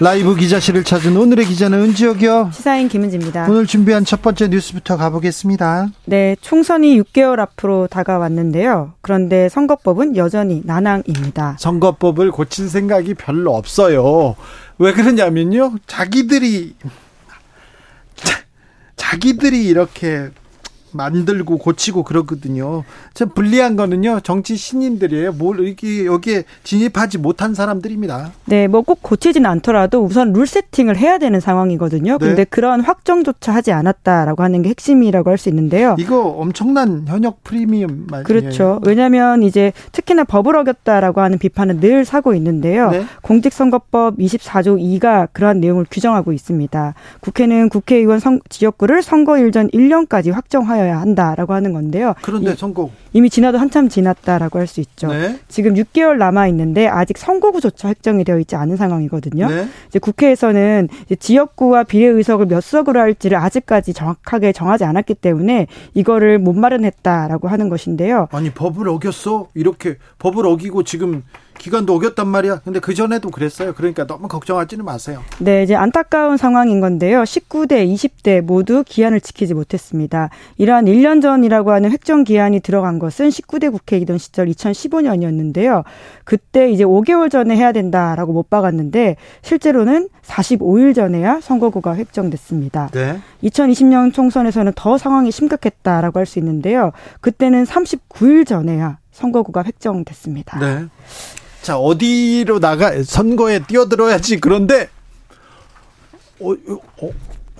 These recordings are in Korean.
라이브 기자실을 찾은 오늘의 기자는 은지혁이요. 시사인 김은지입니다. 오늘 준비한 첫 번째 뉴스부터 가보겠습니다. 네, 총선이 6개월 앞으로 다가왔는데요. 그런데 선거법은 여전히 난항입니다. 선거법을 고칠 생각이 별로 없어요. 왜 그러냐면요. 자기들이 자, 자기들이 이렇게 만들고 고치고 그러거든요. 참 불리한 거는요. 정치 신인들이에요. 뭘 이렇게 여기에 진입하지 못한 사람들입니다. 네, 뭐 꼭 고치진 않더라도 우선 룰 세팅을 해야 되는 상황이거든요. 네. 근데 그런 확정조차 하지 않았다라고 하는 게 핵심이라고 할 수 있는데요. 이거 엄청난 현역 프리미엄 말이에요. 그렇죠. 왜냐하면 이제 특히나 법을 어겼다라고 하는 비판은 늘 사고 있는데요. 네? 공직선거법 24조 2가 그러한 내용을 규정하고 있습니다. 국회는 국회의원 선, 지역구를 선거 일 전 1년까지 확정하여 하여야 한다라고 하는 건데요. 그런데 선거 이미 지나도 한참 지났다라고 할 수 있죠. 네. 지금 6개월 남아 있는데 아직 선거구조차 확정이 되어 있지 않은 상황이거든요. 네. 이제 국회에서는 이제 지역구와 비례 의석을 몇 석으로 할지를 아직까지 정확하게 정하지 않았기 때문에 이거를 못 마련했다라고 하는 것인데요. 아니 법을 어겼어? 이렇게 법을 어기고 지금 기간도 어겼단 말이야. 근데 그 전에도 그랬어요. 그러니까 너무 걱정하지는 마세요. 네, 이제 안타까운 상황인 건데요. 19대, 20대 모두 기한을 지키지 못했습니다. 이러한 1년 전이라고 하는 획정 기한이 들어간 것은 19대 국회이던 시절 2015년이었는데요. 그때 이제 5개월 전에 해야 된다라고 못 박았는데 실제로는 45일 전에야 선거구가 획정됐습니다. 네. 2020년 총선에서는 더 상황이 심각했다라고 할 수 있는데요. 그때는 39일 전에야 선거구가 획정됐습니다. 네. 자, 어디로 나가, 선거에 뛰어들어야지. 그런데, 어, 어,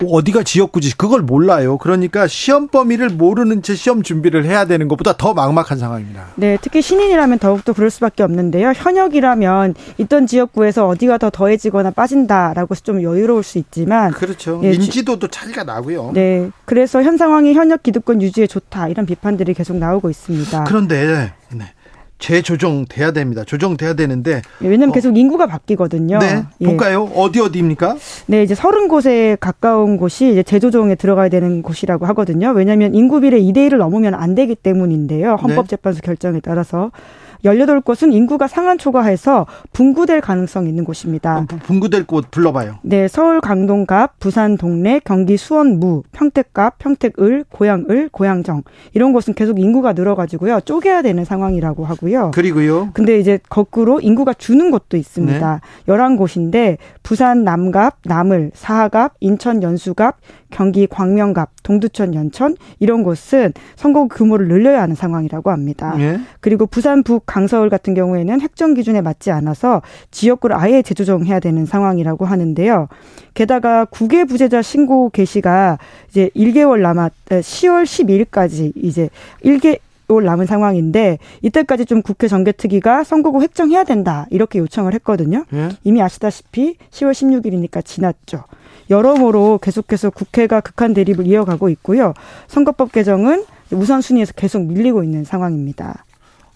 어디가 지역구지 그걸 몰라요. 그러니까 시험 범위를 모르는 채 시험 준비를 해야 되는 것보다 더 막막한 상황입니다. 네, 특히 신인이라면 더욱더 그럴 수밖에 없는데요. 현역이라면 있던 지역구에서 어디가 더 더해지거나 빠진다라고 해서 좀 여유로울 수 있지만 그렇죠. 예, 인지도도 차이가 나고요. 네, 그래서 현 상황이 현역 기득권 유지에 좋다 이런 비판들이 계속 나오고 있습니다. 그런데 네. 재조정돼야 됩니다. 조정돼야 되는데 예, 왜냐하면 어. 계속 인구가 바뀌거든요. 네, 예. 볼까요? 어디 어디입니까? 네, 이제 서른 곳에 가까운 곳이 이제 재조정에 들어가야 되는 곳이라고 하거든요. 왜냐하면 인구 비례 2대 1을 넘으면 안 되기 때문인데요. 헌법재판소 네. 결정에 따라서 18곳은 인구가 상한 초과해서 분구될 가능성이 있는 곳입니다. 분구될 곳 불러봐요. 네, 서울 강동갑, 부산 동래, 경기 수원무, 평택갑, 평택을, 고양을, 고양정 이런 곳은 계속 인구가 늘어가지고요 쪼개야 되는 상황이라고 하고요. 그리고요. 근데 이제 거꾸로 인구가 주는 곳도 있습니다. 네. 11곳인데 부산 남갑, 남을, 사하갑, 인천 연수갑, 경기 광명갑, 동두천 연천 이런 곳은 선거 규모를 늘려야 하는 상황이라고 합니다. 네. 그리고 부산 북 강서울 같은 경우에는 획정 기준에 맞지 않아서 지역구를 아예 재조정해야 되는 상황이라고 하는데요. 게다가 국외 부재자 신고 개시가 이제 1개월 남았 10월 12일까지 이제 1개 올 남은 상황인데 이때까지 좀 국회 정개특위가 선거구 획정해야 된다 이렇게 요청을 했거든요. 예? 이미 아시다시피 10월 16일이니까 지났죠. 여러모로 계속해서 국회가 극한 대립을 이어가고 있고요. 선거법 개정은 우선순위에서 계속 밀리고 있는 상황입니다.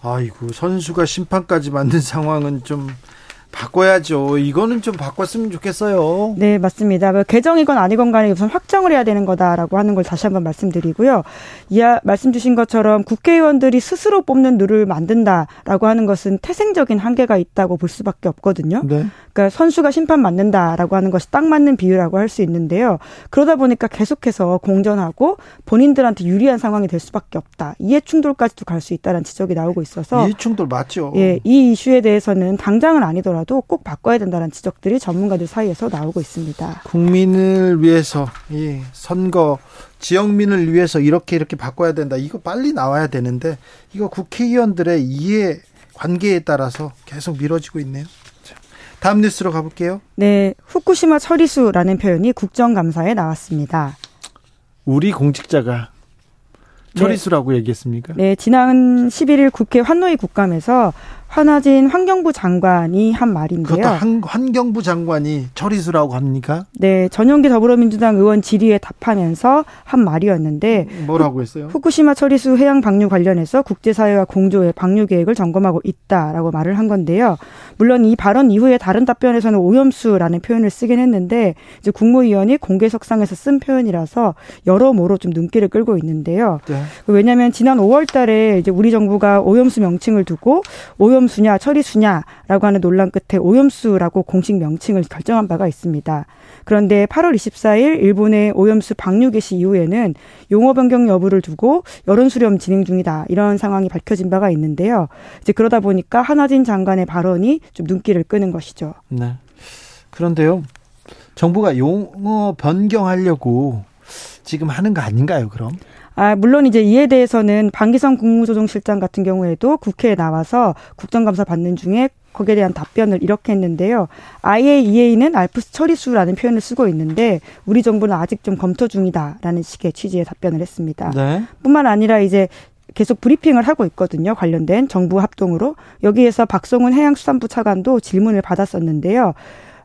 아이고 선수가 심판까지 만든 상황은 좀 바꿔야죠. 이거는 좀 바꿨으면 좋겠어요. 네, 맞습니다. 뭐 개정이건 아니건 간에 우선 확정을 해야 되는 거다라고 하는 걸 다시 한번 말씀드리고요. 이야 말씀 주신 것처럼 국회의원들이 스스로 뽑는 룰을 만든다라고 하는 것은 태생적인 한계가 있다고 볼 수밖에 없거든요. 네. 그러니까 선수가 심판 맞는다라고 하는 것이 딱 맞는 비유라고 할 수 있는데요. 그러다 보니까 계속해서 공전하고 본인들한테 유리한 상황이 될 수밖에 없다. 이해 충돌까지도 갈 수 있다는 지적이 나오고 있어서 이해 충돌 맞죠. 예, 이 이슈에 대해서는 당장은 아니더라도 하더라도 꼭 바꿔야 된다는 지적들이 전문가들 사이에서 나오고 있습니다. 국민을 위해서 이 선거 지역민을 위해서 이렇게 이렇게 바꿔야 된다. 이거 빨리 나와야 되는데 이거 국회의원들의 이해 관계에 따라서 계속 미뤄지고 있네요. 다음 뉴스로 가볼게요. 네, 후쿠시마 처리수라는 표현이 국정감사에 나왔습니다. 우리 공직자가 처리수라고 네. 얘기했습니까? 네, 지난 11일 국회 환노위 국감에서 한화진 환경부 장관이 한 말인데요. 그것도 한, 환경부 장관이 처리수라고 합니까? 네, 전용기 더불어민주당 의원 질의에 답하면서 한 말이었는데 뭐라고 했어요? 후쿠시마 처리수 해양 방류 관련해서 국제사회와 공조의 방류 계획을 점검하고 있다라고 말을 한 건데요. 물론 이 발언 이후에 다른 답변에서는 오염수라는 표현을 쓰긴 했는데 이제 국무위원이 공개석상에서 쓴 표현이라서 여러모로 좀 눈길을 끌고 있는데요. 네. 왜냐하면 지난 5월달에 이제 우리 정부가 오염수 명칭을 두고 오염 오염수냐 처리수냐라고 하는 논란 끝에 오염수라고 공식 명칭을 결정한 바가 있습니다. 그런데 8월 24일 일본의 오염수 방류 개시 이후에는 용어 변경 여부를 두고 여론 수렴 진행 중이다 이런 상황이 밝혀진 바가 있는데요. 이제 그러다 보니까 한화진 장관의 발언이 좀 눈길을 끄는 것이죠. 네. 그런데요. 정부가 용어 변경하려고 지금 하는 거 아닌가요, 그럼? 아, 물론 이제 이에 대해서는 방기성 국무조정실장 같은 경우에도 국회에 나와서 국정감사 받는 중에 거기에 대한 답변을 이렇게 했는데요. IAEA는 알프스 처리수라는 표현을 쓰고 있는데 우리 정부는 아직 좀 검토 중이다라는 식의 취지의 답변을 했습니다. 네. 뿐만 아니라 이제 계속 브리핑을 하고 있거든요. 관련된 정부 합동으로. 여기에서 박성훈 해양수산부 차관도 질문을 받았었는데요.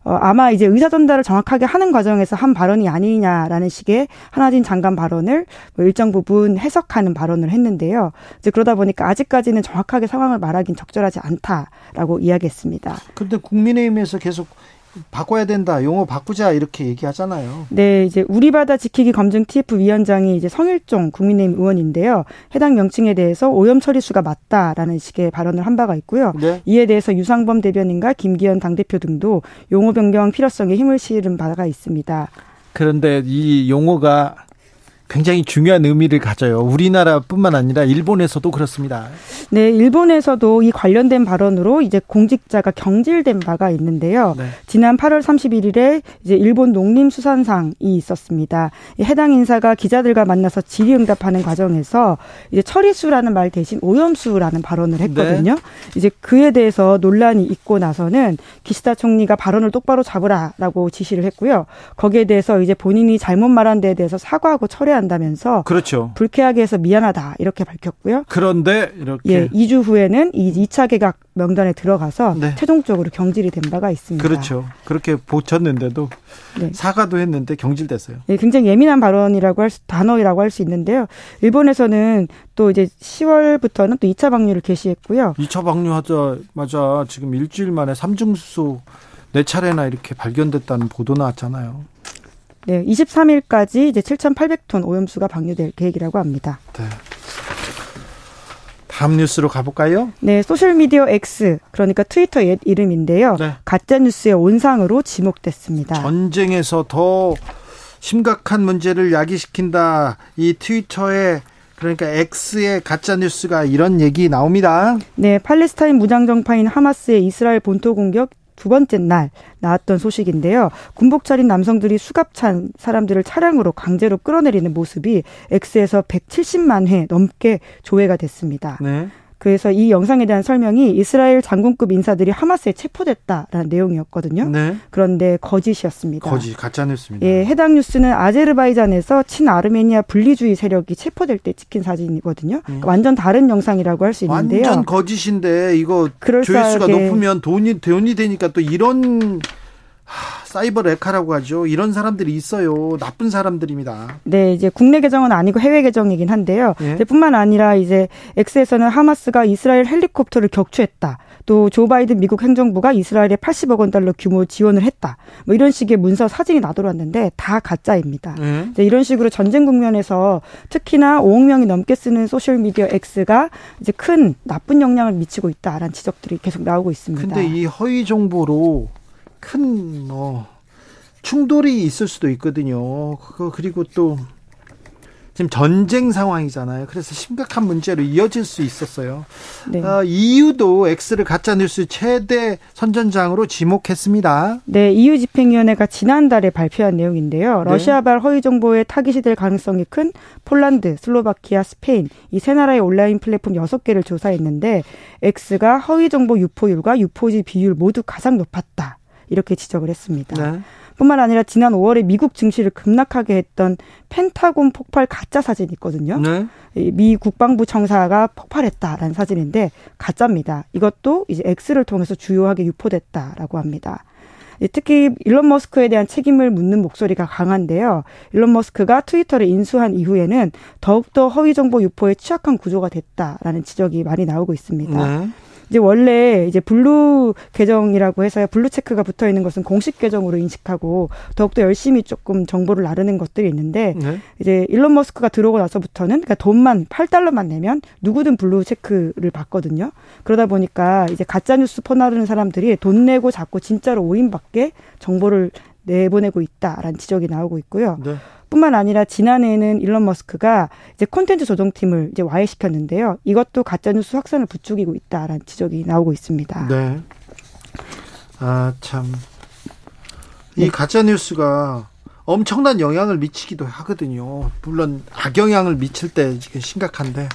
어, 아마 이제 의사 전달을 정확하게 하는 과정에서 한 발언이 아니냐라는 식의 하나진 장관 발언을 뭐 일정 부분 해석하는 발언을 했는데요. 이제 그러다 보니까 아직까지는 정확하게 상황을 말하긴 적절하지 않다라고 이야기했습니다. 그런데 국민의힘에서 계속 바꿔야 된다. 용어 바꾸자 이렇게 얘기하잖아요. 네, 이제 우리 바다 지키기 검증 TF 위원장이 이제 성일종 국민의힘 의원인데요. 해당 명칭에 대해서 오염 처리수가 맞다라는 식의 발언을 한 바가 있고요. 네. 이에 대해서 유상범 대변인과 김기현 당대표 등도 용어 변경 필요성에 힘을 실은 바가 있습니다. 그런데 이 용어가 굉장히 중요한 의미를 가져요. 우리나라뿐만 아니라 일본에서도 그렇습니다. 네, 일본에서도 이 관련된 발언으로 이제 공직자가 경질된 바가 있는데요. 네. 지난 8월 31일에 이제 일본 농림수산상이 있었습니다. 해당 인사가 기자들과 만나서 질의응답하는 과정에서 이제 처리수라는 말 대신 오염수라는 발언을 했거든요. 네. 이제 그에 대해서 논란이 있고 나서는 기시다 총리가 발언을 똑바로 잡으라라고 지시를 했고요. 거기에 대해서 이제 본인이 잘못 말한 데에 대해서 사과하고 철회한 한다면서 그렇죠. 불쾌하게 해서 미안하다 이렇게 밝혔고요. 그런데 이렇게 예, 2주 후에는 이 2차 개각 명단에 들어가서 네. 최종적으로 경질이 된 바가 있습니다. 그렇죠. 그렇게 보쳤는데도 네. 사과도 했는데 경질됐어요. 네, 굉장히 예민한 발언이라고 할 수, 단어이라고 할 수 있는데요. 일본에서는 또 이제 10월부터는 또 2차 방류를 개시했고요. 2차 방류하자마자 지금 일주일 만에 삼중수소 네 차례나 이렇게 발견됐다는 보도 나왔잖아요. 네, 23일까지 이제 7,800톤 오염수가 방류될 계획이라고 합니다. 네. 다음 뉴스로 가볼까요? 네, 소셜미디어 X, 그러니까 트위터 옛 이름인데요. 네. 가짜뉴스의 온상으로 지목됐습니다. 전쟁에서 더 심각한 문제를 야기시킨다. 이 트위터에 그러니까 X의 가짜 뉴스가 이런 얘기 나옵니다. 네, 팔레스타인 무장 정파인 하마스의 이스라엘 본토 공격 두 번째 날 나왔던 소식인데요. 군복 차린 남성들이 수갑 찬 사람들을 차량으로 강제로 끌어내리는 모습이 X에서 170만 회 넘게 조회가 됐습니다. 네. 그래서 이 영상에 대한 설명이 이스라엘 장군급 인사들이 하마스에 체포됐다라는 내용이었거든요. 네. 그런데 거짓이었습니다. 거짓 가짜 뉴스입니다. 예, 해당 뉴스는 아제르바이잔에서 친아르메니아 분리주의 세력이 체포될 때 찍힌 사진이거든요. 음. 완전 다른 영상이라고 할 수 있는데요. 완전 거짓인데 이거 조회수가 높으면 돈이 돈이 되니까 또 이런 사이버 레카라고 하죠. 이런 사람들이 있어요. 나쁜 사람들입니다. 네, 이제 국내 계정은 아니고 해외 계정이긴 한데요. 예? 뿐만 아니라 이제 X에서는 하마스가 이스라엘 헬리콥터를 격추했다. 또 조 바이든 미국 행정부가 이스라엘에 80억 원 달러 규모 지원을 했다. 뭐 이런 식의 문서 사진이 나돌았는데 다 가짜입니다. 예? 이제 이런 식으로 전쟁 국면에서 특히나 5억 명이 넘게 쓰는 소셜 미디어 X가 이제 큰 나쁜 영향을 미치고 있다라는 지적들이 계속 나오고 있습니다. 근데 이 허위 정보로 큰 뭐 충돌이 있을 수도 있거든요. 그리고 또 지금 전쟁 상황이잖아요. 그래서 심각한 문제로 이어질 수 있었어요. 네. 어, EU도 X를 가짜 뉴스 최대 선전장으로 지목했습니다. 네, EU 집행위원회가 지난달에 발표한 내용인데요. 네. 러시아발 허위 정보에 타깃이 될 가능성이 큰 폴란드, 슬로바키아, 스페인 이 세 나라의 온라인 플랫폼 6개를 조사했는데 X가 허위 정보 유포율과 유포지 비율 모두 가장 높았다. 이렇게 지적을 했습니다. 네. 뿐만 아니라 지난 5월에 미국 증시를 급락하게 했던 펜타곤 폭발 가짜 사진이 있거든요. 네. 이미 국방부 청사가 폭발했다라는 사진인데 가짜입니다. 이것도 이제 X를 통해서 주요하게 유포됐다라고 합니다. 예, 특히 일론 머스크에 대한 책임을 묻는 목소리가 강한데요. 일론 머스크가 트위터를 인수한 이후에는 더욱더 허위 정보 유포에 취약한 구조가 됐다라는 지적이 많이 나오고 있습니다. 네. 이제 원래 이제 blue 계정이라고 해서 blue check가 붙어 있는 것은 공식 계정으로 인식하고 더욱더 열심히 조금 정보를 나르는 것들이 있는데 네. 이제 일론 머스크가 들어오고 나서부터는 그러니까 돈만 8달러만 내면 누구든 blue check를 받거든요. 그러다 보니까 이제 가짜 뉴스 퍼나르는 사람들이 돈 내고 자꾸 진짜로 오인받게 정보를 내보내고 있다라는 지적이 나오고 있고요. 네. 뿐만 아니라 지난해에는 일론 머스크가 이제 콘텐츠 조정팀을 이제 와해시켰는데요. 이것도 가짜 뉴스 확산을 부추기고 있다라는 지적이 나오고 있습니다. 네. 아, 참. 이 가짜 뉴스가 엄청난 영향을 미치기도 하거든요. 물론 악영향을 미칠 때 지금 심각한데.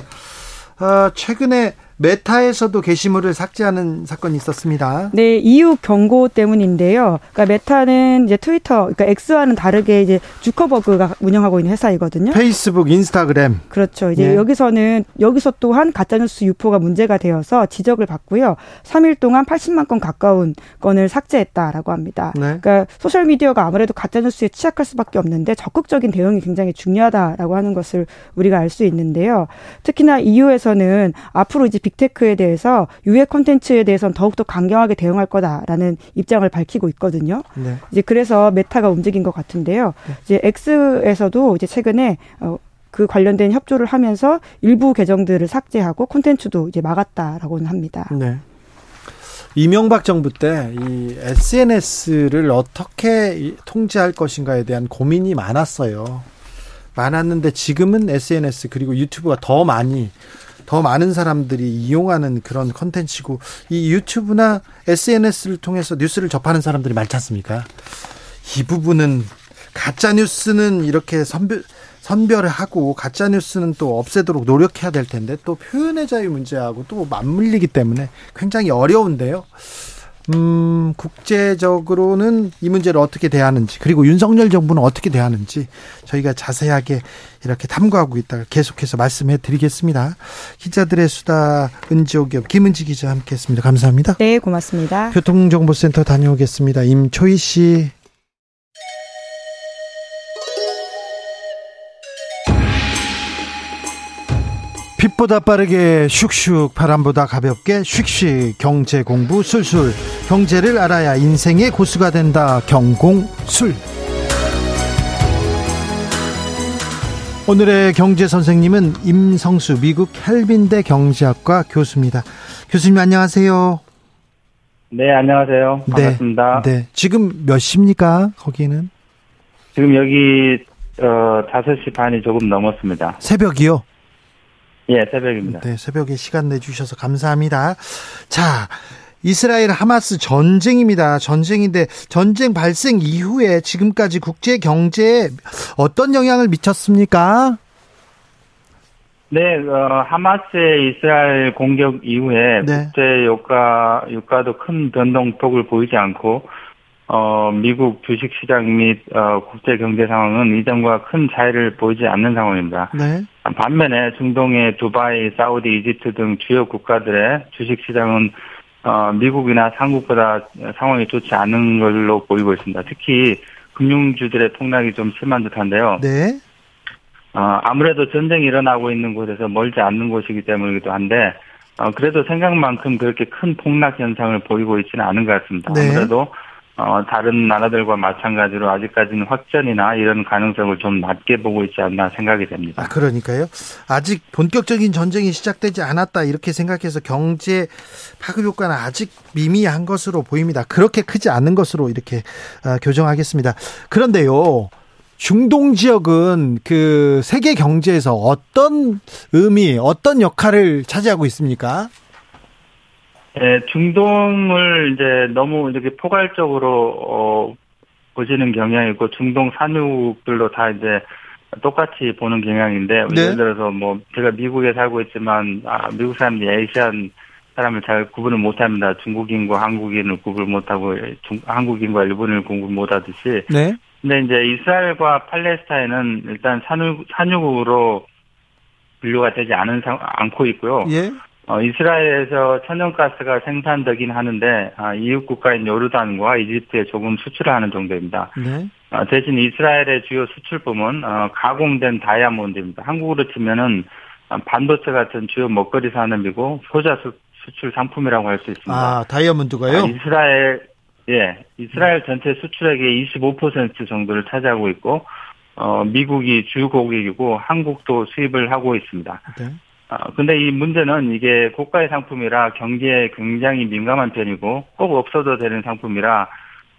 아, 최근에 메타에서도 게시물을 삭제하는 사건이 있었습니다. 네, EU 경고 때문인데요. 그러니까 메타는 이제 트위터, 그러니까 X와는 다르게 이제 주커버그가 운영하고 있는 회사이거든요. 페이스북, 인스타그램. 그렇죠. 이제 네. 여기서는 여기서 또한 가짜뉴스 유포가 문제가 되어서 지적을 받고요. 3일 동안 80만 건 가까운 건을 삭제했다라고 합니다. 네. 그러니까 소셜 미디어가 아무래도 가짜뉴스에 취약할 수밖에 없는데 적극적인 대응이 굉장히 중요하다라고 하는 것을 우리가 알 수 있는데요. 특히나 EU에서는 앞으로 이제 빅테크에 대해서 유해 콘텐츠에 대해서는 더욱더 강경하게 대응할 거다라는 입장을 밝히고 있거든요. 네. 이제 그래서 메타가 움직인 것 같은데요. 이제 X에서도 이제 최근에 어, 그 관련된 협조를 하면서 일부 계정들을 삭제하고 콘텐츠도 이제 막았다라고는 합니다. 네. 이명박 정부 때 이 SNS를 어떻게 이- 통제할 것인가에 대한 고민이 많았어요. 많았는데 지금은 SNS 그리고 유튜브가 더 많이 더 많은 사람들이 이용하는 그런 컨텐츠고 이 유튜브나 SNS를 통해서 뉴스를 접하는 사람들이 많지 않습니까? 이 부분은 가짜 뉴스는 이렇게 선별 선별을 하고 가짜 뉴스는 또 없애도록 노력해야 될 텐데 또 표현의 자유 문제하고 또 맞물리기 때문에 굉장히 어려운데요. 음, 국제적으로는 이 문제를 어떻게 대하는지, 그리고 윤석열 정부는 어떻게 대하는지 저희가 자세하게 이렇게 탐구하고 있다가 계속해서 말씀해 드리겠습니다. 기자들의 수다 은지옥기업 김은지 기자 함께 했습니다. 감사합니다. 네, 고맙습니다. 교통정보센터 다녀오겠습니다. 임초희 씨. 빛보다 빠르게 슉슉 바람보다 가볍게 슉슉 경제 공부 술술 경제를 알아야 인생의 고수가 된다 경공술 오늘의 경제 선생님은 임성수 미국 헬빈대 경제학과 교수입니다. 교수님 안녕하세요. 네, 안녕하세요. 반갑습니다. 네, 네. 지금 몇 시입니까? 거기는 지금 여기 어 5시 반이 조금 넘었습니다. 새벽이요. 예, 새벽입니다. 네, 새벽에 시간 내 주셔서 감사합니다. 자, 이스라엘 하마스 전쟁입니다. 전쟁인데 전쟁 발생 이후에 지금까지 국제 경제에 어떤 영향을 미쳤습니까? 네, 어, 하마스의 이스라엘 공격 이후에 네. 국제 유가 유가도 큰 변동폭을 보이지 않고 어, 미국 주식 시장 및 어, 국제 경제 상황은 이전과 큰 차이를 보이지 않는 상황입니다. 네, 반면에 중동의 두바이, 사우디, 이집트 등 주요 국가들의 주식 시장은 어, 미국이나 한국보다 상황이 좋지 않은 걸로 보이고 있습니다. 특히 금융주들의 폭락이 좀 심한 듯한데요. 네, 어, 아무래도 전쟁이 일어나고 있는 곳에서 멀지 않는 곳이기 때문이기도 한데 어, 그래도 생각만큼 그렇게 큰 폭락 현상을 보이고 있지는 않은 것 같습니다. 네. 아무래도 어, 다른 나라들과 마찬가지로 아직까지는 확전이나 이런 가능성을 좀 낮게 보고 있지 않나 생각이 됩니다. 아, 그러니까요. 아직 본격적인 전쟁이 시작되지 않았다 이렇게 생각해서 경제 파급 효과는 아직 미미한 것으로 보입니다. 그렇게 크지 않은 것으로 이렇게 아, 교정하겠습니다. 그런데요. 중동 지역은 그 세계 경제에서 어떤 의미, 어떤 역할을 차지하고 있습니까? 예, 중동을 이제 너무 이렇게 포괄적으로 어, 보시는 경향이 있고 중동 산유국들도 다 이제 똑같이 보는 경향인데 네. 예를 들어서 뭐 제가 미국에 살고 있지만 아, 미국 사람들이 에이시안 사람을 잘 구분을 못합니다. 중국인과 한국인을 구분을 못하고 중, 한국인과 일본인을 구분 못하듯이 네. 근데 이제 이스라엘과 팔레스타인은 일단 산유, 산유국으로 분류가 되지 않은 상, 않고 있고요. 예. 어, 이스라엘에서 천연가스가 생산되긴 하는데 아, 이웃 국가인 요르단과 이집트에 조금 수출을 하는 정도입니다. 네. 어, 대신 이스라엘의 주요 수출품은 어, 가공된 다이아몬드입니다. 한국으로 치면은 어, 반도체 같은 주요 먹거리 산업이고 소자 수, 수출 상품이라고 할 수 있습니다. 아, 다이아몬드가요? 아, 이스라엘 예 이스라엘 전체 수출액의 25% 정도를 차지하고 있고 어, 미국이 주 고객이고 한국도 수입을 하고 있습니다. 네. 아, 근데 이 문제는 이게 고가의 상품이라 경기에 굉장히 민감한 편이고 꼭 없어도 되는 상품이라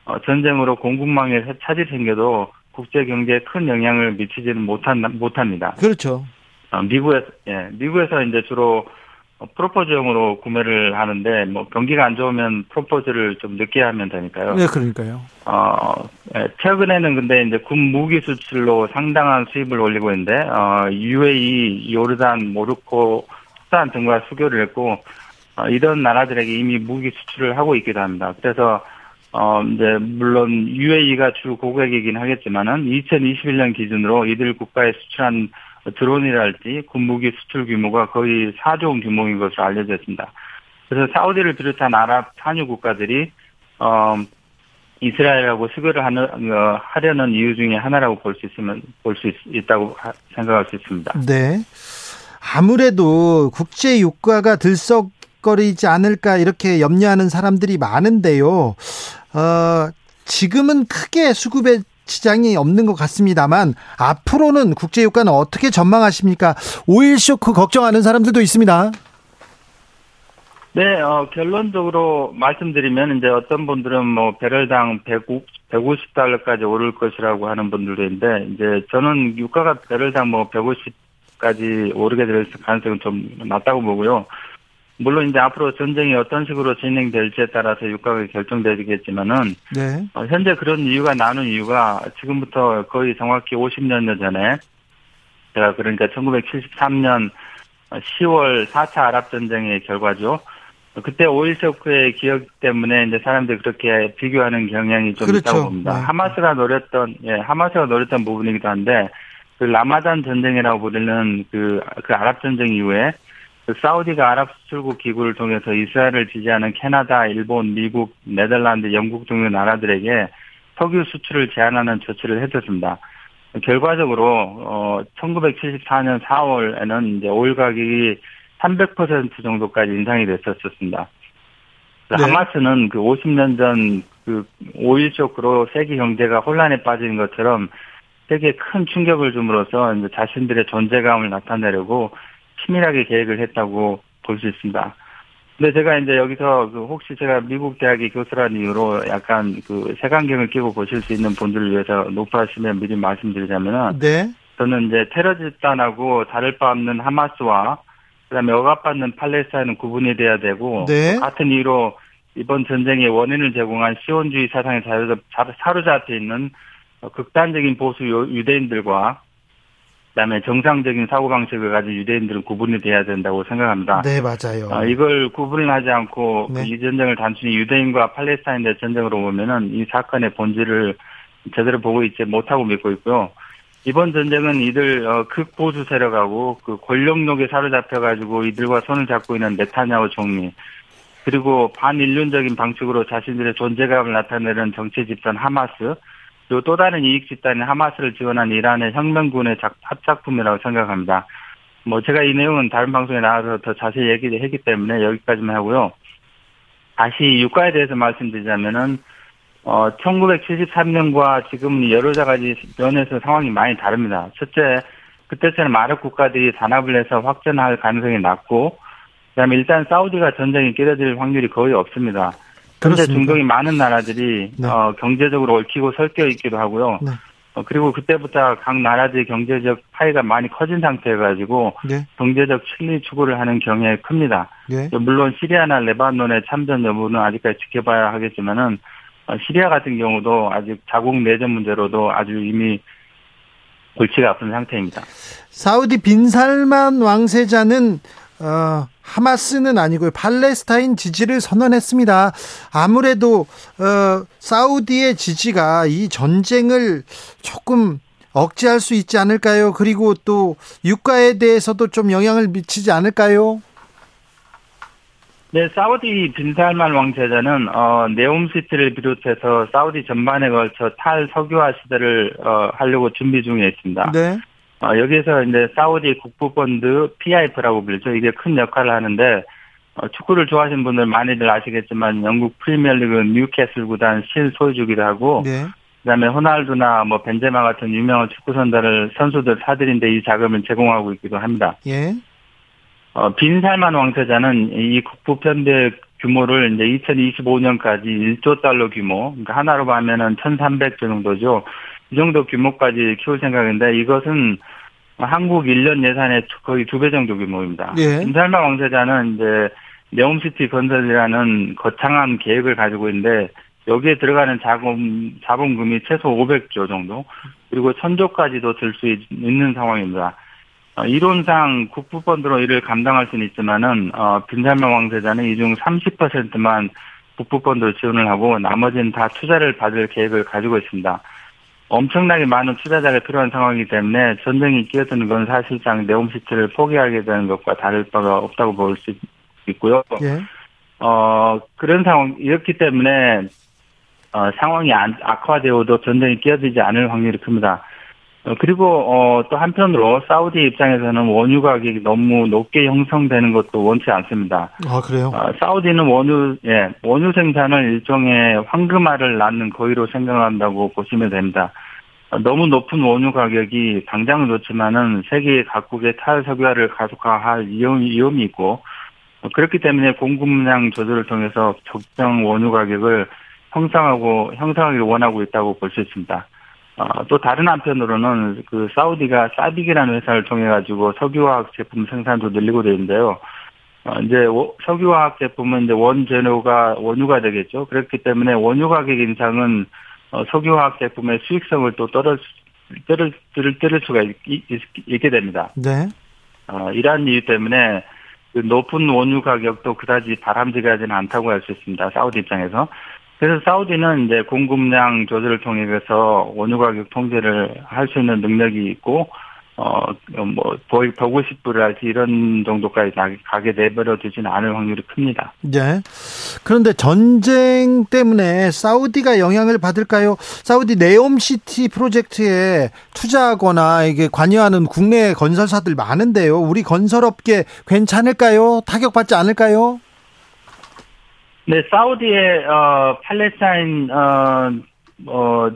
어, 전쟁으로 공급망에 차질이 생겨도 국제 경제에 큰 영향을 미치지는 못한, 못합니다. 그렇죠. 어, 미국에서, 예, 미국에서 이제 주로 어, 프로포즈용으로 구매를 하는데 뭐 경기가 안 좋으면 프로포즈를 좀 늦게 하면 되니까요. 네, 그러니까요. 어, 예, 최근에는 근데 이제 군 무기 수출로 상당한 수입을 올리고 있는데, 어, UAE, 요르단, 모로코, 수단 등과 수교를 했고, 어, 이런 나라들에게 이미 무기 수출을 하고 있기도 합니다. 그래서, 어, 이제, 물론 UAE가 주 고객이긴 하겠지만은, 2021년 기준으로 이들 국가에 수출한 드론이랄지 군무기 수출 규모가 거의 4조 원 규모인 것으로 알려져 있습니다. 그래서 사우디를 비롯한 아랍 산유 국가들이, 어, 이스라엘하고 수교를 하는, 어, 하려는 이유 중에 하나라고 볼 수 있으면, 볼 수 있다고 하, 생각할 수 있습니다. 네. 아무래도 국제 유가가 들썩거리지 않을까 이렇게 염려하는 사람들이 많은데요. 어, 지금은 크게 수급에 지장이 없는 것 같습니다만 앞으로는 국제 유가는 어떻게 전망하십니까? 오일 쇼크 걱정하는 사람들도 있습니다. 네, 어, 결론적으로 말씀드리면 이제 어떤 분들은 뭐 배럴당 150, 150달러까지 오를 것이라고 하는 분들도 있는데 이제 저는 유가가 배럴당 뭐 150까지 오르게 될 가능성은 좀 낮다고 보고요. 물론 이제 앞으로 전쟁이 어떤 식으로 진행될지에 따라서 유가가 결정되겠지만은 네. 어, 현재 그런 이유가 나는 이유가 지금부터 거의 정확히 50년 전에 제가 그러니까 1973년 10월 4차 아랍 전쟁의 결과죠. 그때 오일 쇼크의 기억 때문에 이제 사람들이 그렇게 비교하는 경향이 좀 그렇죠. 있다고 봅니다. 네. 하마스가 노렸던 예, 하마스가 노렸던 부분이기도 한데 그 라마단 전쟁이라고 부르는 그, 그 아랍 전쟁 이후에 그 사우디가 아랍 수출국 기구를 통해서 이스라엘을 지지하는 캐나다, 일본, 미국, 네덜란드, 영국 등의 나라들에게 석유 수출을 제한하는 조치를 했었습니다. 결과적으로 어 1974년 4월에는 이제 오일 가격이 300% 정도까지 인상이 됐었습니다. 네. 하마스는 그 50년 전 그 오일 쇼크로 세계 경제가 혼란에 빠진 것처럼 세계에 큰 충격을 줌으로써 이제 자신들의 존재감을 나타내려고 치밀하게 계획을 했다고 볼 수 있습니다. 근데 제가 이제 여기서 그 혹시 제가 미국 대학의 교수라는 이유로 약간 그 색안경을 끼고 보실 수 있는 분들을 위해서 높아하시면 미리 말씀드리자면은 네. 저는 이제 테러 집단하고 다를 바 없는 하마스와 그다음에 억압받는 팔레스타인은 구분이 돼야 되고 네. 같은 이유로 이번 전쟁의 원인을 제공한 시온주의 사상에 사로잡- 사로잡혀 있는 극단적인 보수 유- 유대인들과 그다음에 정상적인 사고 방식을 가진 유대인들은 구분이 돼야 된다고 생각합니다. 네, 맞아요. 아, 이걸 구분을 하지 않고 네. 이 전쟁을 단순히 유대인과 팔레스타인의 전쟁으로 보면은 이 사건의 본질을 제대로 보고 있지 못하고 믿고 있고요. 이번 전쟁은 이들 어, 극보수 세력하고 그 권력욕에 사로잡혀 가지고 이들과 손을 잡고 있는 네타냐후 총리 그리고 반인륜적인 방식으로 자신들의 존재감을 나타내는 정치 집단 하마스 또 다른 이익 집단인 하마스를 지원한 이란의 혁명군의 작- 합작품이라고 생각합니다. 뭐 제가 이 내용은 다른 방송에 나와서 더 자세히 얘기를 했기 때문에 여기까지만 하고요. 다시 유가에 대해서 말씀드리자면은 어 1973년과 지금 여러 가지 면에서 상황이 많이 다릅니다. 첫째, 그때처럼 아랍 국가들이 단합을 해서 확전할 가능성이 낮고, 그다음에 일단 사우디가 전쟁에 끼어들 확률이 거의 없습니다. 그렇습니다. 중동이 많은 나라들이 네. 어, 경제적으로 얽히고 설켜 있기도 하고요. 네. 어, 그리고 그때부터 각 나라들의 경제적 파이가 많이 커진 상태여가지고 네. 경제적 실리 추구를 하는 경향이 큽니다. 네. 물론 시리아나 레바논의 참전 여부는 아직까지 지켜봐야 하겠지만은 어, 시리아 같은 경우도 아직 자국 내전 문제로도 아주 이미 골치가 아픈 상태입니다. 사우디 빈살만 왕세자는 어, 하마스는 아니고요. 팔레스타인 지지를 선언했습니다. 아무래도 어, 사우디의 지지가 이 전쟁을 조금 억제할 수 있지 않을까요? 그리고 또 유가에 대해서도 좀 영향을 미치지 않을까요? 네, 사우디 빈 살만 왕세자는 어, 네옴시티를 비롯해서 사우디 전반에 걸쳐 탈석유화 시대를 어, 하려고 준비 중에 있습니다. 네. 어, 여기에서 이제 사우디 국부펀드 PIF라고 불리죠. 이게 큰 역할을 하는데 어, 축구를 좋아하시는 분들 많이들 아시겠지만 영국 프리미어리그 뉴캐슬 구단 실소유주기도 하고 네. 그다음에 호날두나 뭐 벤제마 같은 유명한 축구 선수들 선수들 사들인데 이 자금을 제공하고 있기도 합니다. 예. 어, 빈살만 왕세자는 이 국부 편대 규모를 이제 2025년까지 1조 달러 규모, 그러니까 하나로 보면은 1,300조 정도죠. 이 정도 규모까지 키울 생각인데 이것은 한국 1년 예산의 거의 두 배 정도 규모입니다. 예. 빈살만 왕세자는 이제 네옴시티 건설이라는 거창한 계획을 가지고 있는데 여기에 들어가는 자금 자본금이 최소 500조 정도 그리고 천조까지도 들 수 있는 상황입니다. 어, 이론상 국부펀드로 이를 감당할 수는 있지만은 어, 빈살만 왕세자는 이 중 30%만 국부펀드로 지원을 하고 나머지는 다 투자를 받을 계획을 가지고 있습니다. 엄청나게 많은 투자자가 필요한 상황이기 때문에 전쟁이 끼어드는 건 사실상 네옴시티를 포기하게 되는 것과 다를 바가 없다고 볼 수 있고요. 예. 어, 그런 상황, 이렇기 때문에, 어, 상황이 안, 악화되어도 전쟁이 끼어들지 않을 확률이 큽니다. 어, 그리고, 어, 또 한편으로 사우디 입장에서는 원유 가격이 너무 높게 형성되는 것도 원치 않습니다. 아, 그래요? 어, 사우디는 원유, 예, 원유 생산을 일종의 황금알을 낳는 거위로 생각한다고 보시면 됩니다. 어, 너무 높은 원유 가격이 당장은 좋지만은 세계 각국의 탈석유화를 가속화할 위험이, 위험이 있고, 어, 그렇기 때문에 공급량 조절을 통해서 적정 원유 가격을 형성하고, 형성하기를 원하고 있다고 볼 수 있습니다. 어, 또 다른 한편으로는 그 사우디가 사빅이라는 회사를 통해 가지고 석유화학 제품 생산도 늘리고 있는데요. 어, 이제 석유화학 제품은 이제 원재료가 원유가 되겠죠. 그렇기 때문에 원유 가격 인상은 어, 석유화학 제품의 수익성을 또 떨어 떨을 떨을 떨을 수가 있, 있, 게 됩니다. 네. 어, 이러한 이유 때문에 그 높은 원유 가격도 그다지 바람직하지는 않다고 할 수 있습니다. 사우디 입장에서. 그래서 사우디는 이제 공급량 조절을 통해서 원유 가격 통제를 할 수 있는 능력이 있고, 어, 뭐, 150불을 할지 이런 정도까지 가게 내버려 두지는 않을 확률이 큽니다. 네. 그런데 전쟁 때문에 사우디가 영향을 받을까요? 사우디 네옴시티 프로젝트에 투자하거나 이게 관여하는 국내 건설사들 많은데요. 우리 건설업계 괜찮을까요? 타격받지 않을까요? 네, 사우디의 어 팔레스타인 어뭐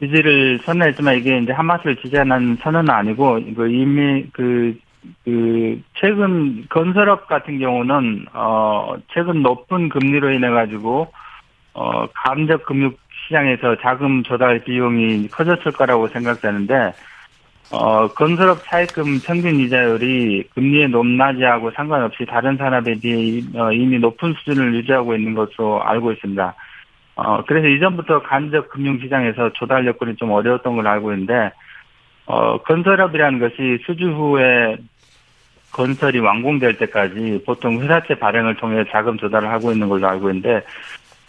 지지를 선언했지만 이게 이제 하마스를 지지하는 선언은 아니고 이거 이미 그, 그, 최근 건설업 같은 경우는, 어, 최근 높은 금리로 인해 가지고, 어, 감적 금융 시장에서 자금 조달 비용이 커졌을 거라고 생각되는데, 어, 건설업 차입금 평균 이자율이 금리의 높낮이하고 상관없이 다른 산업에 비해 이미 높은 수준을 유지하고 있는 것으로 알고 있습니다. 어, 그래서 이전부터 간접 금융시장에서 조달 여건이 좀 어려웠던 걸 알고 있는데, 어, 건설업이라는 것이 수주 후에 건설이 완공될 때까지 보통 회사채 발행을 통해 자금 조달을 하고 있는 걸로 알고 있는데,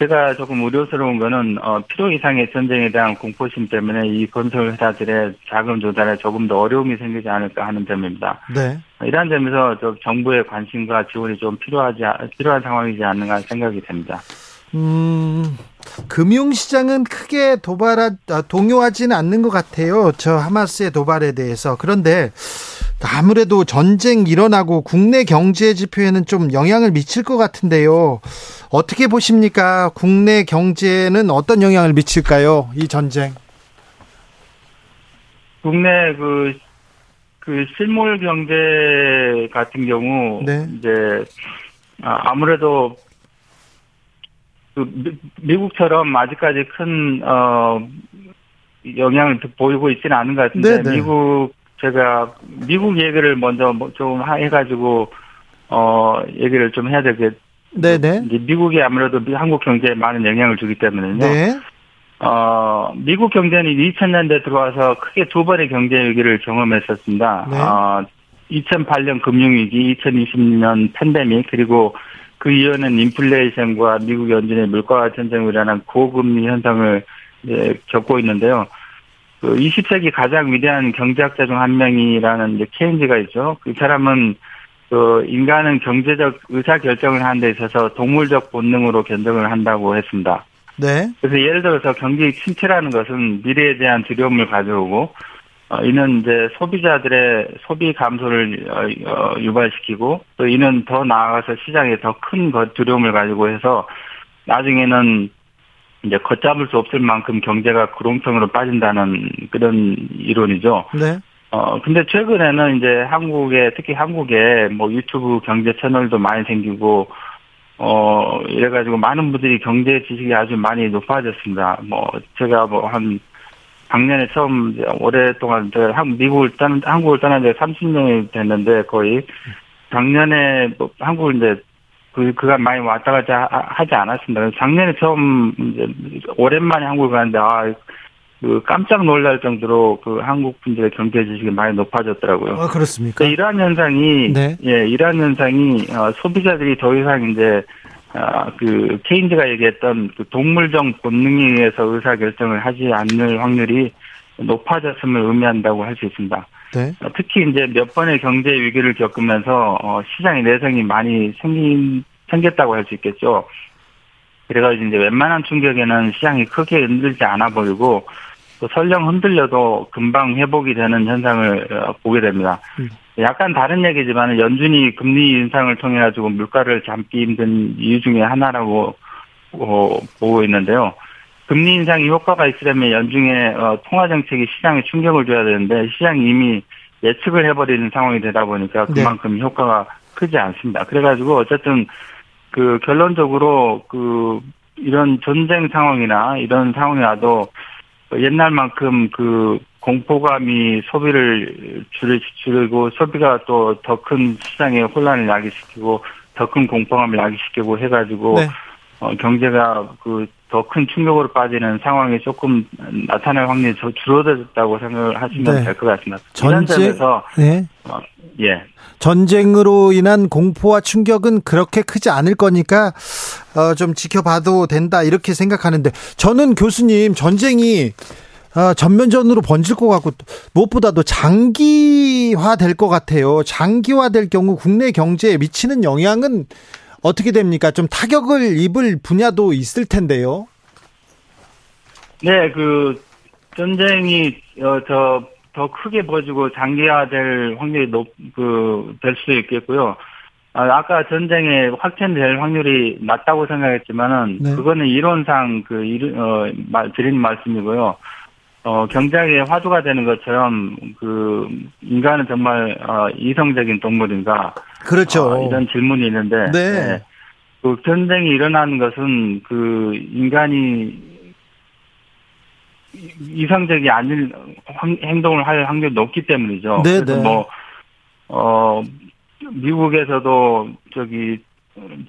제가 조금 우려스러운 거는, 어, 필요 이상의 전쟁에 대한 공포심 때문에 이 건설 회사들의 자금 조달에 조금 더 어려움이 생기지 않을까 하는 점입니다. 네. 이러한 점에서 정부의 관심과 지원이 좀 필요하지, 필요한 상황이지 않는가 생각이 됩니다. 음, 금융시장은 크게 도발하, 동요하지는 않는 것 같아요. 저 하마스의 도발에 대해서. 그런데 아무래도 전쟁 일어나고 국내 경제 지표에는 좀 영향을 미칠 것 같은데요. 어떻게 보십니까? 국내 경제는 어떤 영향을 미칠까요? 이 전쟁. 국내 그, 그 실물 경제 같은 경우, 네. 이제, 아무래도 그 미, 국처럼 아직까지 큰, 어, 영향을 보이고 있지는 않은 것 같은데 네네. 미국 제가 미국 얘기를 먼저 뭐좀 해가지고 어 얘기를 좀 해야 되겠. 네네. 미국이 아무래도 한국 경제에 많은 영향을 주기 때문에요. 네. 어, 미국 경제는 2000년대 들어와서 크게 두 번의 경제 위기를 경험했었습니다. 네. 어, 2008년 금융위기, 2020년 팬데믹, 그리고 그 이후에는 인플레이션과 미국 연준의 물가 전쟁으로 인한 고금리 현상을 이제 겪고 있는데요. 그 20세기 가장 위대한 경제학자 중 한 명이라는 이제 케인즈가 있죠. 그 사람은 그 인간은 경제적 의사 결정을 하는 데 있어서 동물적 본능으로 견정을 한다고 했습니다. 네. 그래서 예를 들어서 경기 침체라는 것은 미래에 대한 두려움을 가져오고 어, 이는 이제 소비자들의 소비 감소를 어, 어, 유발시키고 또 이는 더 나아가서 시장에 더 큰 두려움을 가지고 해서 나중에는 이제 걷잡을 수 없을 만큼 경제가 구렁텅이로 빠진다는 그런 이론이죠. 네. 어, 근데 최근에는 이제 한국에, 특히 한국에 뭐 유튜브 경제 채널도 많이 생기고, 어, 이래가지고 많은 분들이 경제 지식이 아주 많이 높아졌습니다. 뭐, 제가 뭐 한, 작년에 처음, 오랫동안, 제가 한, 미국을 떠난, 한국을 떠난 지 30년이 됐는데, 거의. 작년에, 뭐, 한국을 이제, 그, 그간 많이 왔다 갔다 하- 하지 않았습니다. 작년에 처음, 이제, 오랜만에 한국을 갔는데, 아, 그 깜짝 놀랄 정도로 그 한국 분들의 경제 지식이 많이 높아졌더라고요. 아, 그렇습니까? 이러한 현상이 네. 예 이러한 현상이 어, 소비자들이 더 이상 이제 아, 그 케인즈가 얘기했던 그 동물적 본능에 의해서 의사 결정을 하지 않을 확률이 높아졌음을 의미한다고 할 수 있습니다. 네. 어, 특히 이제 몇 번의 경제 위기를 겪으면서 어, 시장의 내성이 많이 생긴 생겼다고 할 수 있겠죠. 그래가지고 이제 웬만한 충격에는 시장이 크게 흔들지 않아 보이고 또 설령 흔들려도 금방 회복이 되는 현상을 어, 보게 됩니다. 음. 약간 다른 얘기지만 연준이 금리 인상을 통해 가지고 물가를 잡기 힘든 이유 중에 하나라고 어, 보고 있는데요. 금리 인상이 효과가 있으려면 연중의 어, 통화 정책이 시장에 충격을 줘야 되는데 시장이 이미 예측을 해버리는 상황이 되다 보니까 네. 그만큼 효과가 크지 않습니다. 그래가지고 어쨌든 그 결론적으로 그 이런 전쟁 상황이나 이런 상황이 와도 옛날만큼 그 공포감이 소비를 줄이, 줄이고 소비가 또 더 큰 시장에 혼란을 야기시키고 더 큰 공포감을 야기시키고 해가지고 네. 어, 경제가 그 더 큰 충격으로 빠지는 상황이 조금 나타날 확률이 더 줄어들었다고 생각을 하시면 네. 될것 같습니다. 전쟁, 네. 어, 예. 전쟁으로 인한 공포와 충격은 그렇게 크지 않을 거니까 어, 좀 지켜봐도 된다 이렇게 생각하는데 저는 교수님 전쟁이 어, 전면전으로 번질 것 같고 무엇보다도 장기화 될 것 같아요. 장기화 될 경우 국내 경제에 미치는 영향은 어떻게 됩니까? 좀 타격을 입을 분야도 있을 텐데요. 네, 그 전쟁이 어, 저, 더 크게 벌어지고 장기화될 확률이 높, 그, 될 수도 있겠고요. 아, 아까 전쟁에 확전될 확률이 낮다고 생각했지만은, 네. 그거는 이론상 그, 이르- 어, 말, 드린 말씀이고요. 어, 경제의 화두가 되는 것처럼, 그, 인간은 정말, 어, 이성적인 동물인가. 그렇죠. 어, 이런 질문이 있는데, 네. 그 전쟁이 일어나는 것은 그 인간이 이- 이상적이 아닌 황- 행동을 할 확률이 높기 때문이죠. 네, 그래서 네. 뭐, 어, 미국에서도 저기,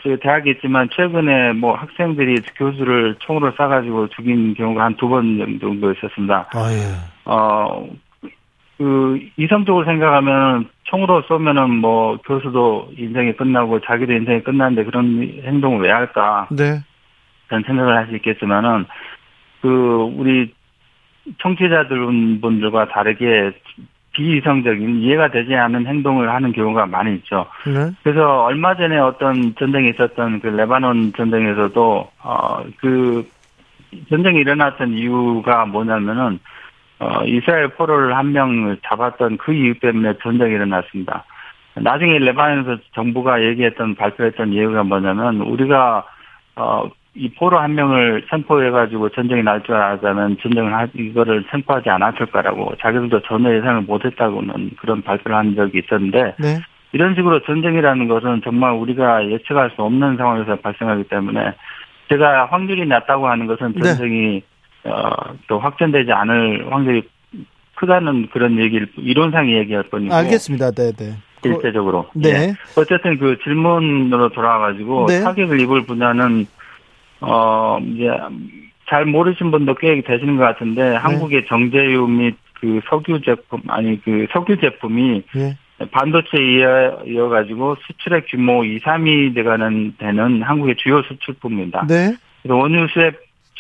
저 대학에 있지만 최근에 뭐 학생들이 교수를 총으로 쏴가지고 죽인 경우가 한 두 번 정도 있었습니다. 아, 예. 어, 그, 이성적으로 생각하면 총으로 쏘면은 뭐 교수도 인생이 끝나고 자기도 인생이 끝나는데 그런 행동을 왜 할까? 네. 그런 생각을 할 수 있겠지만은 그, 우리 청취자들 분들과 다르게 비이성적인 이해가 되지 않은 행동을 하는 경우가 많이 있죠. 네. 그래서 얼마 전에 어떤 전쟁이 있었던 그 레바논 전쟁에서도 어 그 전쟁이 일어났던 이유가 뭐냐면은 어 이스라엘 포로를 한 명을 잡았던 그 이유 때문에 전쟁이 일어났습니다. 나중에 레바논에서 정부가 얘기했던 발표했던 이유가 뭐냐면 우리가 어 이 포로 한 명을 선포해가지고 전쟁이 날 줄 알았다면 전쟁을 하, 이거를 선포하지 않았을 거라고 자기들도 전혀 예상을 못했다고는 그런 발표를 한 적이 있었는데 네. 이런 식으로 전쟁이라는 것은 정말 우리가 예측할 수 없는 상황에서 발생하기 때문에 제가 확률이 낮다고 하는 것은 네. 전쟁이 어, 또 확전되지 않을 확률이 크다는 그런 얘기를 이론상 얘기할 뿐이고 알겠습니다. 네, 네. 일체적으로. 네. 예. 어쨌든 그 질문으로 돌아와가지고 네. 타격을 입을 분야는 어 이제 잘 모르신 분도 꽤 되시는 것 같은데 네. 한국의 정제유 및 그 석유 제품 아니 그 석유 제품이 예. 반도체에 이어, 이어 가지고 수출액 규모 2, 3위 되가는 되는 한국의 주요 수출품입니다. 네. 그래서 원유 수입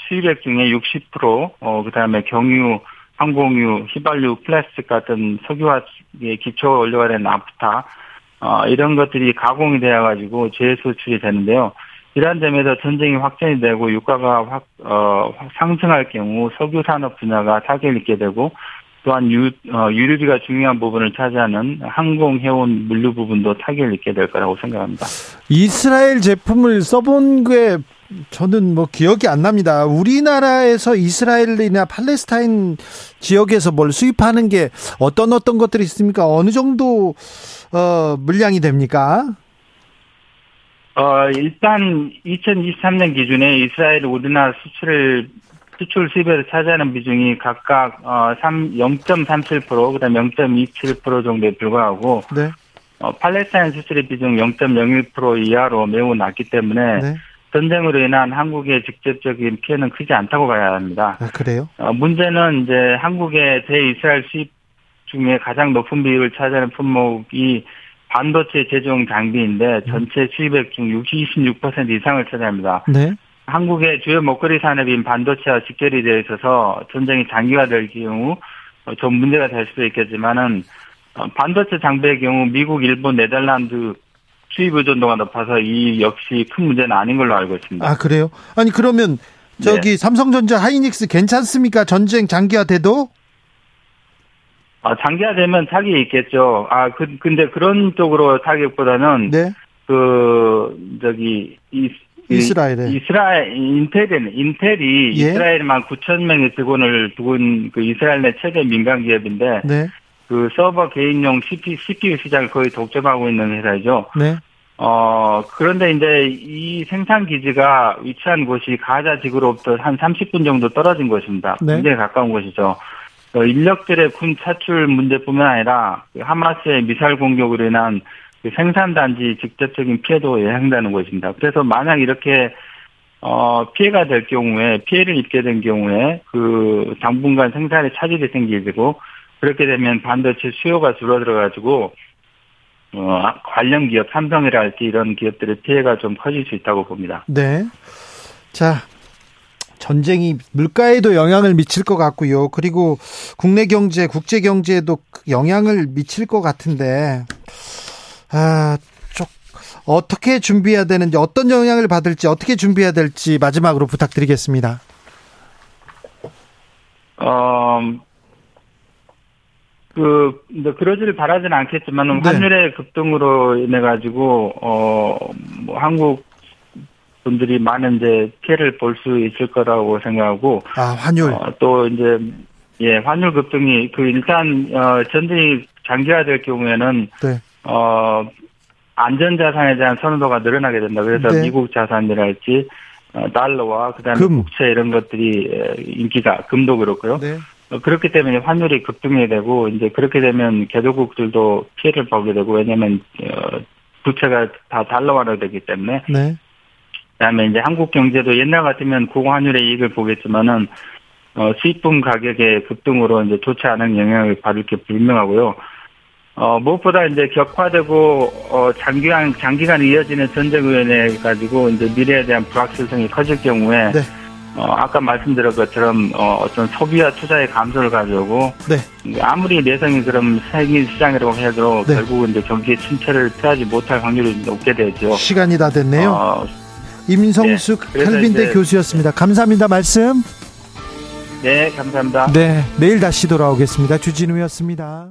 수입액 중에 60%, 어 그다음에 경유, 항공유, 휘발유, 플라스틱 같은 석유화의 기초 원료가 된 나프타, 어 이런 것들이 가공이 되어 가지고 재수출이 되는데요. 이러한 점에서 전쟁이 확전이 되고 유가가 확, 어, 확 상승할 경우 석유 산업 분야가 타격을 입게 되고 또한 유, 어, 유류비가 중요한 부분을 차지하는 항공, 해운, 물류 부분도 타격을 입게 될 거라고 생각합니다. 이스라엘 제품을 써본 게 저는 뭐 기억이 안 납니다. 우리나라에서 이스라엘이나 팔레스타인 지역에서 뭘 수입하는 게 어떤 어떤 것들이 있습니까? 어느 정도 어, 물량이 됩니까? 어, 일단 2023년 기준에 이스라엘 우리나라 수출을 수출 수입에서 차지하는 비중이 각각 어, 3, 0.37% 그다음 0.27% 정도에 불과하고 네. 어, 팔레스타인 수출의 비중 0.01% 이하로 매우 낮기 때문에 네. 전쟁으로 인한 한국의 직접적인 피해는 크지 않다고 봐야 합니다. 아, 그래요? 어, 문제는 이제 한국의 대이스라엘 수입 중에 가장 높은 비율을 차지하는 품목이 반도체 제조용 장비인데 전체 수입액 중26% 이상을 차지합니다. 네. 한국의 주요 먹거리 산업인 반도체와 직결이 되어 있어서 전쟁이 장기화될 경우 어, 좀 문제가 될 수도 있겠지만은 어, 반도체 장비의 경우 미국, 일본, 네덜란드 수입 의존도가 높아서 이 역시 큰 문제는 아닌 걸로 알고 있습니다. 아, 그래요? 아니, 그러면 저기 삼성전자 하이닉스 괜찮습니까? 전쟁 장기화돼도? 아, 장기화되면 타격이 있겠죠. 아, 그, 근데 그런 쪽으로 타격보다는 네. 그 저기 이, 이- 이스라엘에. 이스라엘 인텔은 인텔이 예. 이스라엘만 9천 명의 직원을 두고 있는 그 이스라엘 내 최대 민간 기업인데 네. 그 서버 개인용 CPU, CPU 시장을 거의 독점하고 있는 회사이죠. 네. 어 그런데 이제 이 생산 기지가 위치한 곳이 가자 지구로부터 한 30분 정도 떨어진 곳입니다. 네. 굉장히 가까운 곳이죠. 어, 인력들의 군 차출 문제뿐만 아니라 그 하마스의 미사일 공격으로 인한 그 생산단지 직접적인 피해도 예상되는 곳입니다. 그래서 만약 이렇게 어, 피해가 될 경우에, 피해를 입게 된 경우에, 그, 당분간 생산에 차질이 생기게 되고, 그렇게 되면 반도체 수요가 줄어들어가지고, 어, 관련 기업, 삼성이랄지 이런 기업들의 피해가 좀 커질 수 있다고 봅니다. 네. 자, 전쟁이 물가에도 영향을 미칠 것 같고요. 그리고 국내 경제, 국제 경제에도 영향을 미칠 것 같은데, 아, 쪽, 어떻게 준비해야 되는지, 어떤 영향을 받을지, 어떻게 준비해야 될지 마지막으로 부탁드리겠습니다. 어, 그, 이제 그러지를 바라지는 않겠지만, 네. 환율의 급등으로 인해가지고, 어, 뭐, 한국 분들이 많은 이제 피해를 볼 수 있을 거라고 생각하고, 아, 환율. 어, 또 이제, 예, 환율 급등이, 그 일단, 어, 전쟁이 장기화될 경우에는, 네. 어, 안전 자산에 대한 선호도가 늘어나게 된다. 그래서 네. 미국 자산이랄지, 어, 달러와 그다음에 금. 국채 이런 것들이 에, 인기가 금도 그렇고요. 네. 어, 그렇기 때문에 환율이 급등이 되고 이제 그렇게 되면 개도국들도 피해를 보게 되고 왜냐하면 어, 부채가 다 달러화로 되기 때문에 네. 그다음에 이제 한국 경제도 옛날 같으면 고환율의 이익을 보겠지만은 어, 수입품 가격의 급등으로 이제 좋지 않은 영향을 받을 게 불명하고요. 어, 무엇보다 이제 격화되고, 어, 장기간, 장기간 이어지는 인해 가지고 이제 미래에 대한 불확실성이 커질 경우에, 네. 어, 아까 말씀드린 것처럼, 어, 어떤 소비와 투자의 감소를 가져오고, 네. 아무리 내성이 그럼 세계 시장이라고 해도 네. 결국은 이제 경기의 침체를 피하지 못할 확률이 높게 되죠. 시간이 다 됐네요. 어, 임성숙 네. 이제- 교수였습니다. 감사합니다. 말씀. 네, 감사합니다. 네. 내일 다시 돌아오겠습니다. 주진우였습니다.